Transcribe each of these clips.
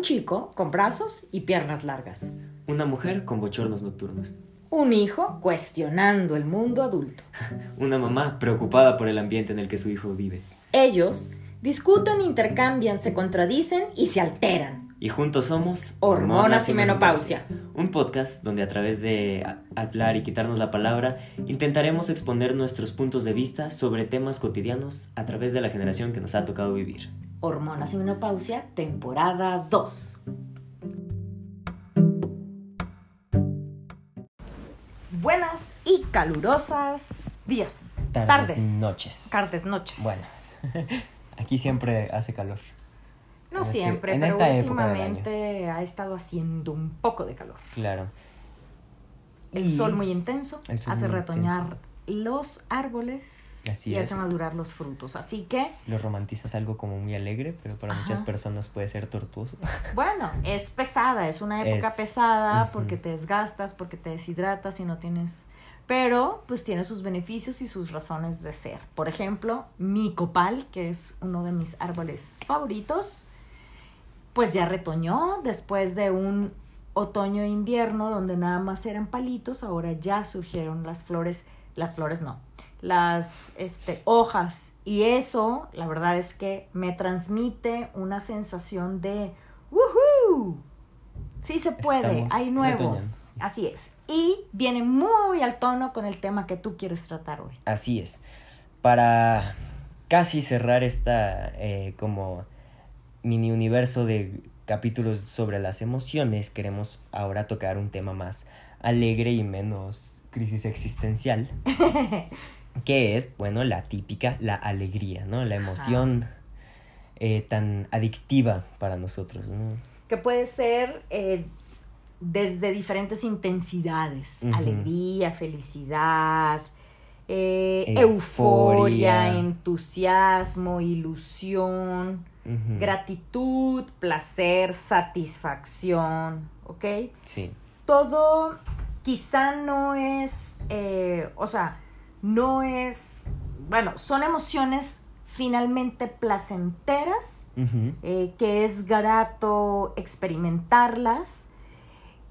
Un chico con brazos y piernas largas. Una mujer con bochornos nocturnos. Un hijo cuestionando el mundo adulto. Una mamá preocupada por el ambiente en el que su hijo vive. Ellos discuten, intercambian, se contradicen y se alteran. Y juntos somos Hormonas y Menopausia. Un podcast donde a través de hablar y quitarnos la palabra intentaremos exponer nuestros puntos de vista sobre temas cotidianos a través de la generación que nos ha tocado vivir. Hormonas y menopausia, temporada 2. Buenas y calurosas días, Tardes tardes, noches. Tardes, noches. Bueno, aquí siempre hace calor. no este- siempre, en pero esta últimamente ha estado haciendo un poco de calor. Claro. El Y- sol muy intenso sol hace muy retoñar los árboles Así y es. hace madurar los frutos. Así que, Lo romantizas algo como muy alegre, pero para muchas personas puede ser tortuoso. bueno, es pesada, es una época Es- pesada porque te desgastas, porque te deshidratas y no tienes... Pero pues tiene sus beneficios y sus razones de ser. Por ejemplo, mi copal, que es uno de mis árboles favoritos, pues ya retoñó después de un otoño-invierno donde nada más eran palitos, ahora ya surgieron las flores, las flores no, las este, hojas. Y eso, la verdad es que me transmite una sensación de ¡Woohoo! Sí se puede, Estamos hay nuevo. retoñando. Así es. Y viene muy al tono con el tema que tú quieres tratar hoy. Así es. Para casi cerrar esta eh, como mini universo de capítulos sobre las emociones, queremos ahora tocar un tema más alegre y menos crisis existencial, que es, bueno, la típica, la alegría, ¿no? La emoción eh, tan adictiva para nosotros, ¿no? que puede ser eh, desde diferentes intensidades, alegría, felicidad, eh, Euforia. euforia, entusiasmo, ilusión, gratitud, placer, satisfacción, ¿ok? Sí, Todo quizá no es, o sea, no es, bueno, son emociones finalmente placenteras, eh, que es grato experimentarlas,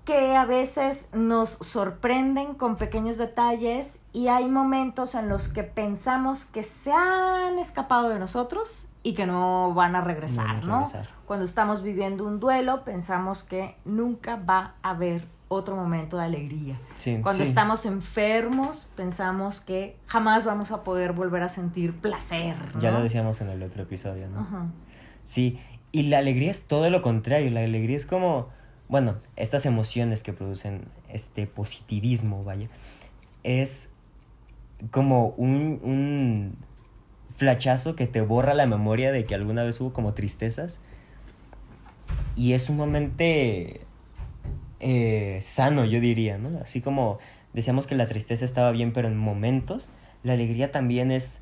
que a veces nos sorprenden con pequeños detalles y hay momentos en los que pensamos que se han escapado de nosotros y que no van a regresar, van a ¿no? regresar. Cuando estamos viviendo un duelo, pensamos que nunca va a haber otro momento de alegría. sí. Cuando sí. estamos enfermos, pensamos que jamás vamos a poder volver a sentir placer. Ya lo decíamos en el otro episodio, ¿no? Ajá. Sí, y la alegría es todo lo contrario, la alegría es como, bueno, estas emociones que producen este positivismo, vaya, es como un, un flachazo que te borra la memoria de que alguna vez hubo como tristezas y es sumamente eh, sano, yo diría, ¿no? Así como decíamos que la tristeza estaba bien, pero en momentos, la alegría también es,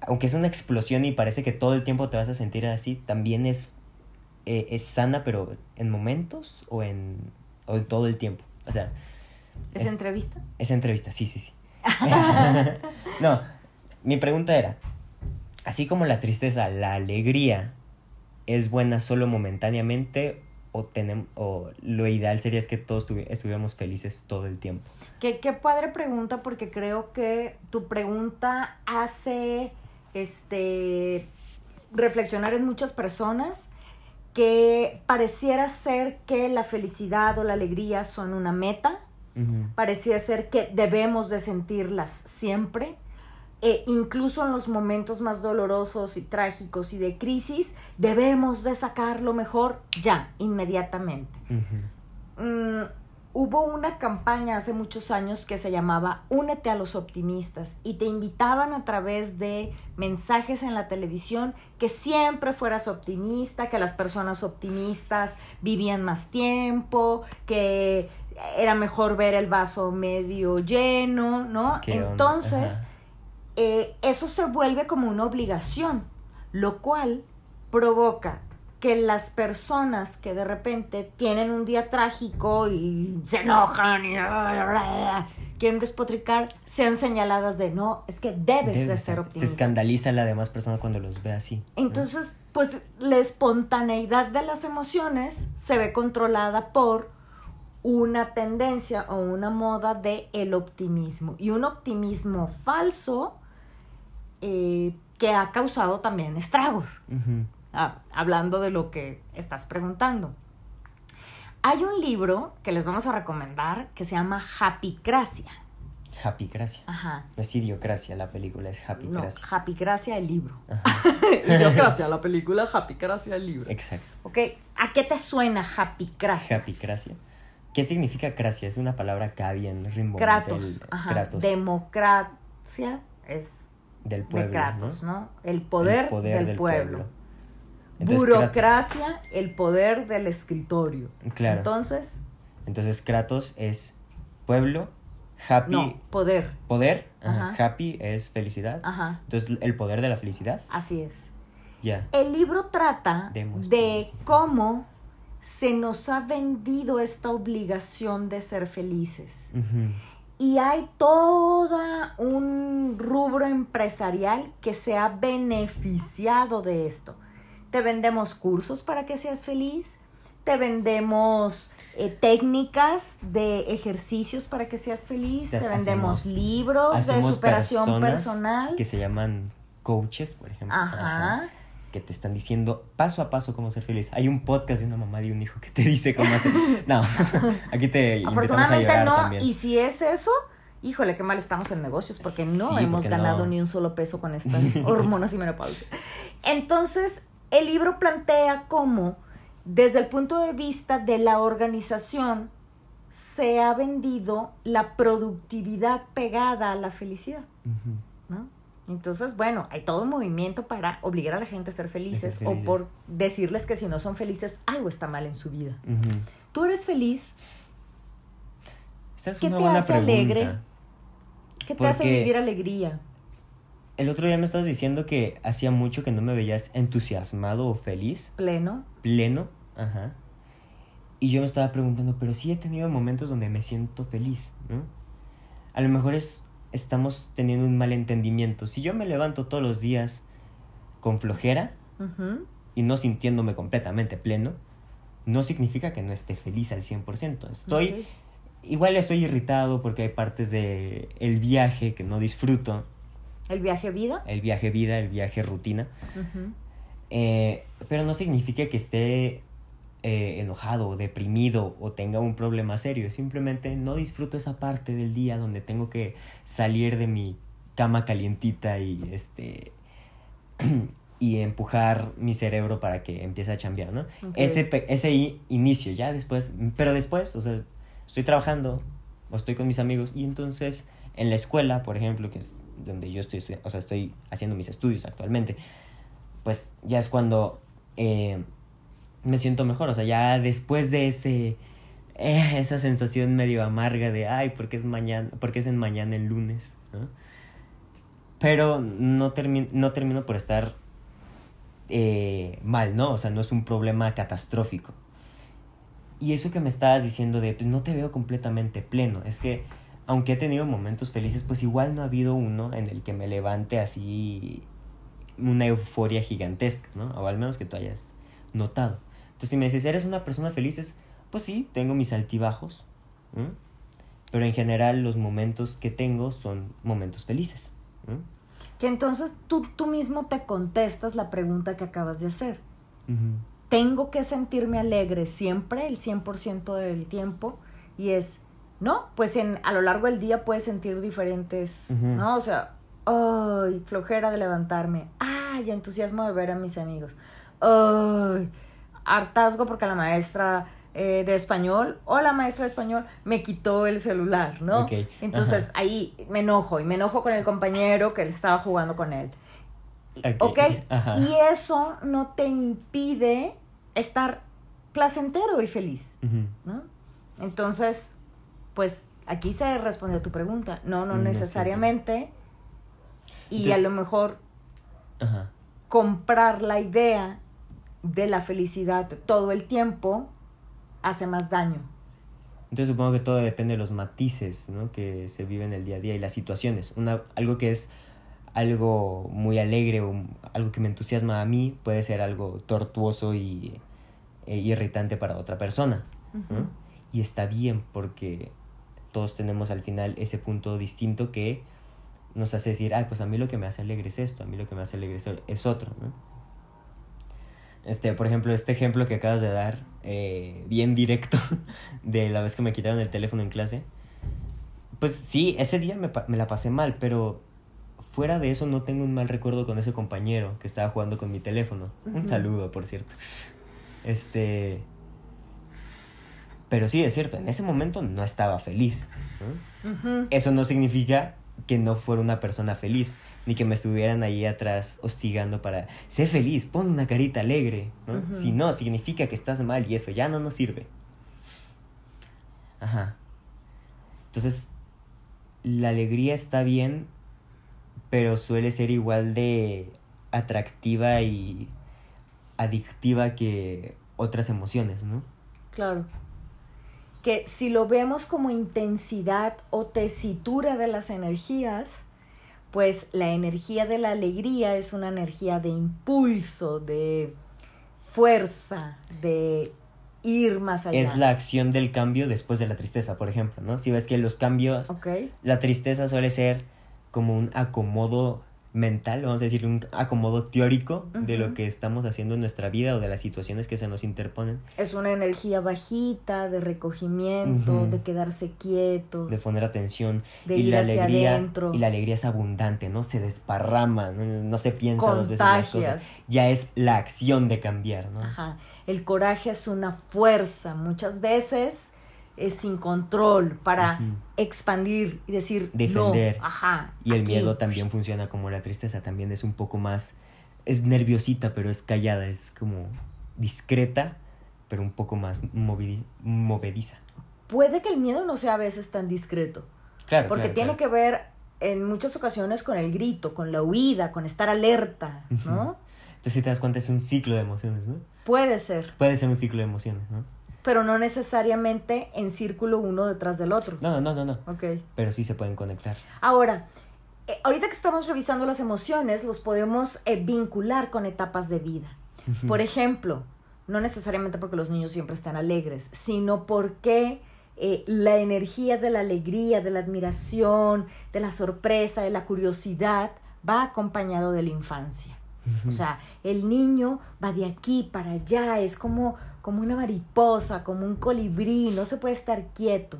aunque es una explosión y parece que todo el tiempo te vas a sentir así, también es, eh, es sana, pero en momentos o en, o en todo el tiempo. O sea, ¿Es, Es- entrevista? esa entrevista, sí, sí, sí. no, mi pregunta era, así como la tristeza, la alegría es buena solo momentáneamente o, tenem- o lo ideal sería es que todos tuvi- estuviéramos felices todo el tiempo. Qué, qué padre pregunta porque creo que tu pregunta hace este reflexionar en muchas personas que pareciera ser que la felicidad o la alegría son una meta, Ujú. pareciera ser que debemos de sentirlas siempre, e incluso en los momentos más dolorosos y trágicos y de crisis, debemos de sacar lo mejor ya, inmediatamente. Mm, hubo una campaña hace muchos años que se llamaba Únete a los optimistas y te invitaban a través de mensajes en la televisión que siempre fueras optimista, que las personas optimistas vivían más tiempo, que era mejor ver el vaso medio lleno, ¿no? ¿Qué onda? Eh, eso se vuelve como una obligación, lo cual provoca que las personas que de repente tienen un día trágico y se enojan y quieren despotricar, sean señaladas de no, es que debes Debes de ser estar- Se optimista. escandaliza la demás persona cuando los ve así. ¿no? Entonces, pues la espontaneidad de las emociones se ve controlada por una tendencia o una moda de el optimismo y un optimismo falso eh, que ha causado también estragos. Ah, hablando de lo que estás preguntando. Hay un libro que les vamos a recomendar que se llama Happycracia. Happycracia. Ajá. No es idiocracia la película, es No, happycracia. Happycracia el libro. Idiocracia, la película Happycracia el libro. Exacto. Ok, ¿a qué te suena Happycracia? Happycracia. ¿Qué significa cracia? Es una palabra acá bien rimbombante. Kratos. el- Ajá. Kratos. Democracia es del pueblo. de Kratos, ¿no? ¿no? El poder, El poder del, pueblo. Entonces, Burocracia, el poder del escritorio. Claro. Entonces, Entonces Kratos es pueblo, happy, no, poder. poder, ajá, Ajá. happy es felicidad. Ajá, Entonces el poder de la felicidad, así es. ya. El libro trata Demos de cómo se nos ha vendido esta obligación de ser felices. Ujú. Y hay todo un rubro empresarial que se ha beneficiado de esto. Te vendemos cursos para que seas feliz, te vendemos eh, técnicas de ejercicios para que seas feliz, Te te vendemos hacemos- libros de superación personal. Que se llaman coaches, por ejemplo. Ajá. Que te están diciendo paso a paso cómo ser feliz. Hay un podcast de una mamá y un hijo que te dice cómo hacer. No, aquí te a Afortunadamente no, también. y si es eso, híjole, qué mal estamos en negocios, porque no Sí, hemos porque ganado no. ni un solo peso con estas hormonas y menopausia. Entonces, el libro plantea cómo, desde el punto de vista de la organización, se ha vendido la productividad pegada a la felicidad. ¿no? Entonces, bueno, hay todo un movimiento para obligar a la gente a ser felices, ser o por decirles que si no son felices, algo está mal en su vida. ¿Tú eres feliz? Esta es ¿Qué una te buena hace pregunta. alegre? ¿Qué te hace vivir alegría? El otro día me estabas diciendo que hacía mucho que no me veías entusiasmado o feliz, Pleno. pleno. Ajá. Y yo me estaba preguntando, pero sí he tenido momentos donde me siento feliz, ¿no? A lo mejor es, estamos teniendo un mal entendimiento. Si yo me levanto todos los días con flojera y no sintiéndome completamente pleno, no significa que no esté feliz al 100%. Estoy, igual estoy irritado porque hay partes de el viaje que no disfruto. ¿El viaje vida? El viaje vida, el viaje rutina. Eh, pero no significa que esté eh, enojado o deprimido o tenga un problema serio. Simplemente no disfruto esa parte del día donde tengo que salir de mi cama calientita y este y empujar mi cerebro para que empiece a chambear, ¿no? Ese, ese inicio, ya después, pero después, o sea, estoy trabajando o estoy con mis amigos y entonces en la escuela, por ejemplo, que es donde yo estoy, o sea, estoy haciendo mis estudios actualmente, pues ya es cuando eh, me siento mejor, o sea, ya después de ese eh, esa sensación medio amarga de ay, porque es mañana, porque es en mañana el lunes, ¿no? Pero no, termi- no termino por estar eh, mal, ¿no? O sea, no es un problema catastrófico. Y eso que me estabas diciendo de, pues no te veo completamente pleno, es que aunque he tenido momentos felices, pues igual no ha habido uno en el que me levante así una euforia gigantesca, ¿no? O al menos que tú hayas notado. Entonces, si me dices, ¿eres una persona feliz? Es, pues sí, tengo mis altibajos, ¿no? pero en general los momentos que tengo son momentos felices. ¿no? Que entonces tú, tú mismo te contestas la pregunta que acabas de hacer. ¿Tengo que sentirme alegre siempre, el 100% del tiempo? Y es, no, pues en, a lo largo del día puedes sentir diferentes. ¿no? O sea, ay, flojera de levantarme. Ay, entusiasmo de ver a mis amigos. Ay, hartazgo porque la maestra eh, de español o la maestra de español me quitó el celular, ¿no? Entonces ajá. ahí me enojo y me enojo con el compañero que estaba jugando con él. ¿Ok? Ajá. Y eso no te impide estar placentero y feliz. ¿no? Entonces, pues aquí se respondió tu pregunta. No, no No necesariamente. Y a lo mejor Ajá. comprar la idea de la felicidad todo el tiempo hace más daño. Entonces supongo que todo depende de los matices ¿no? que se viven el día a día y las situaciones. Una, algo que es algo muy alegre o algo que me entusiasma a mí puede ser algo tortuoso y e irritante para otra persona. Y está bien porque todos tenemos al final ese punto distinto que nos hace decir, ay, pues a mí lo que me hace alegre es esto, a mí lo que me hace alegre es otro, ¿no? Este, por ejemplo, este ejemplo que acabas de dar, eh, bien directo, de la vez que me quitaron el teléfono en clase, pues sí, ese día me, me la pasé mal, pero fuera de eso no tengo un mal recuerdo con ese compañero que estaba jugando con mi teléfono. Un saludo, por cierto. Este... Pero sí, es cierto, en ese momento no estaba feliz. Eso no significa que no fuera una persona feliz, ni que me estuvieran ahí atrás hostigando para, sé feliz, pon una carita alegre. Si no, significa que estás mal y eso ya no nos sirve. Ajá. Entonces, la alegría está bien, pero suele ser igual de atractiva y adictiva que otras emociones, ¿no? Claro. Que si lo vemos como intensidad o tesitura de las energías, pues la energía de la alegría es una energía de impulso, de fuerza, de ir más allá. Es la acción del cambio después de la tristeza, por ejemplo, ¿no? Si ves que los cambios, la tristeza suele ser como un acomodo mental, vamos a decir, un acomodo teórico de lo que estamos haciendo en nuestra vida o de las situaciones que se nos interponen. Es una energía bajita, de recogimiento, de quedarse quietos. De poner atención. De y ir la hacia alegría, adentro. Y la alegría es abundante, ¿no? Se desparrama, no, se piensa dos veces las cosas. Ya es la acción de cambiar, ¿no? Ajá. El coraje es una fuerza. Muchas veces es sin control para expandir y decir defender. ajá. Y el miedo también funciona como la tristeza, también es un poco más es nerviosita, pero es callada, es como discreta, pero un poco más movediza. Puede que el miedo no sea a veces tan discreto. Claro. Porque tiene que ver en muchas ocasiones con el grito, con la huida, con estar alerta, ¿no? Entonces, si te das cuenta, es un ciclo de emociones, ¿no? Puede ser. Puede ser un ciclo de emociones, ¿no? Pero no necesariamente en círculo uno detrás del otro. No, no, no, no. Ok. Pero sí se pueden conectar. Ahora, eh, ahorita que estamos revisando las emociones, los podemos eh, vincular con etapas de vida. Por ejemplo, no necesariamente porque los niños siempre están alegres, sino porque eh, la energía de la alegría, de la admiración, de la sorpresa, de la curiosidad, va acompañado de la infancia. O sea, el niño va de aquí para allá, es como como una mariposa, como un colibrí, no se puede estar quieto.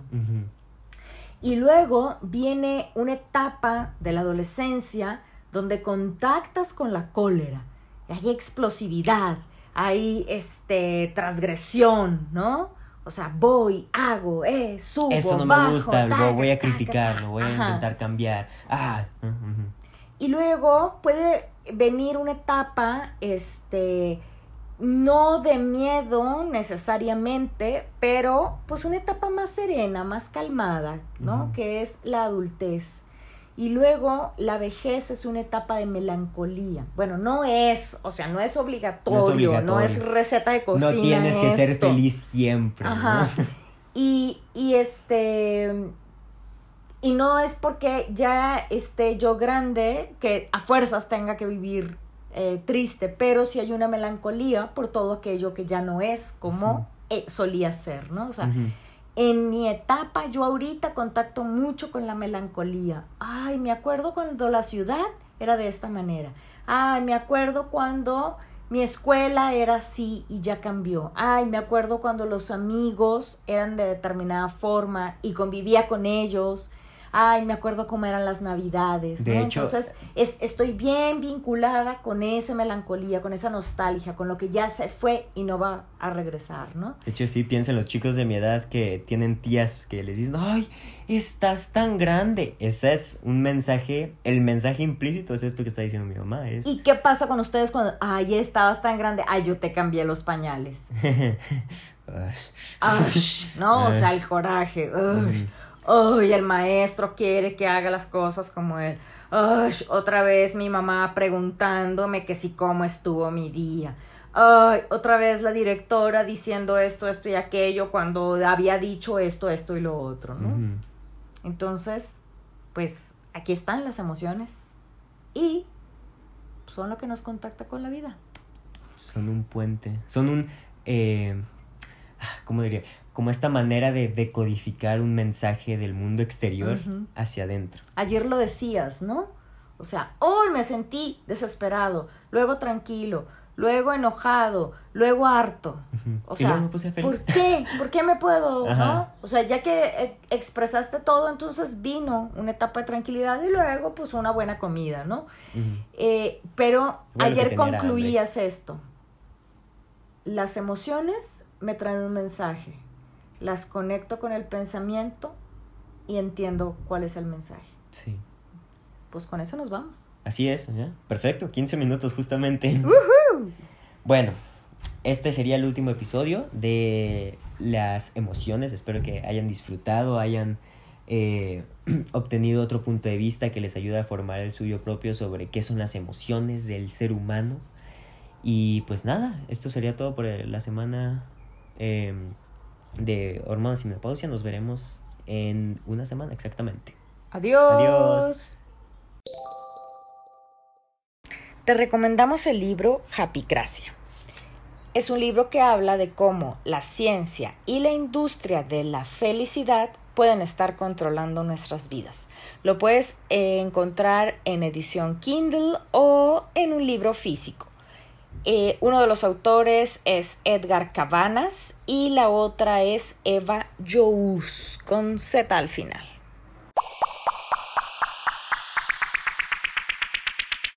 Y luego viene una etapa de la adolescencia donde contactas con la cólera, hay explosividad, hay este, transgresión, ¿no? O sea, voy, hago, eh, subo, Eso no me gusta, lo voy a criticar, lo voy a intentar cambiar. Ah. Y luego puede venir una etapa, este, no de miedo necesariamente, pero pues una etapa más serena, más calmada, ¿no? Que es la adultez. Y luego la vejez es una etapa de melancolía. Bueno, no es, o sea, no es obligatorio, no es, receta de cocina. No tienes que ser feliz siempre. Ajá. Y, y este, y no es porque ya esté yo grande que a fuerzas tenga que vivir eh, triste, pero si hay una melancolía por todo aquello que ya no es como eh, solía ser, ¿no? O sea, en mi etapa yo ahorita contacto mucho con la melancolía. Ay, me acuerdo cuando la ciudad era de esta manera. Ay, me acuerdo cuando mi escuela era así y ya cambió. Ay, me acuerdo cuando los amigos eran de determinada forma y convivía con ellos ay, me acuerdo cómo eran las navidades, ¿no? Entonces, es, estoy bien vinculada con esa melancolía, con esa nostalgia, con lo que ya se fue y no va a regresar, ¿no? De hecho, sí, piensen los chicos de mi edad que tienen tías que les dicen, ay, estás tan grande. Ese es un mensaje, el mensaje implícito es esto que está diciendo mi mamá. Es... ¿Y qué pasa con ustedes cuando, ay, estabas tan grande, ay, yo te cambié los pañales? no, o sea, el coraje. ¡Ay, el maestro quiere que haga las cosas como él! ¡Ay, otra vez mi mamá preguntándome que si cómo estuvo mi día! ¡Ay, otra vez la directora diciendo esto, esto y aquello cuando había dicho esto, esto y lo otro, ¿no? Entonces, pues aquí están las emociones. y son lo que nos contacta con la vida. Son un puente, son un, eh, ah, ¿cómo diría? Como esta manera de decodificar un mensaje del mundo exterior hacia adentro. Ayer lo decías, ¿no? O sea, hoy me sentí desesperado, luego tranquilo, luego enojado, luego harto. O y sea, luego me puse feliz. ¿por qué? ¿Por qué me puedo? O sea, ya que eh, expresaste todo, entonces vino una etapa de tranquilidad y luego pues una buena comida, ¿no? Eh, pero Bueno, ayer concluías esto. Las emociones me traen un mensaje, las conecto con el pensamiento y entiendo cuál es el mensaje. Sí. Pues con eso nos vamos. Así es, ¿ya? perfecto, 15 minutos justamente. Bueno, este sería el último episodio de las emociones. Espero que hayan disfrutado, hayan eh, obtenido otro punto de vista que les ayude a formar el suyo propio sobre qué son las emociones del ser humano. Y pues nada, esto sería todo por la semana eh, de hormonas y menopausia. Nos veremos en una semana exactamente. Adiós. Adiós. Te recomendamos el libro Happycracia. Es un libro que habla de cómo la ciencia y la industria de la felicidad pueden estar controlando nuestras vidas. Lo puedes encontrar en edición Kindle o en un libro físico. Eh, uno de los autores es Edgar Cabanas y la otra es Eva Jous con Z al final.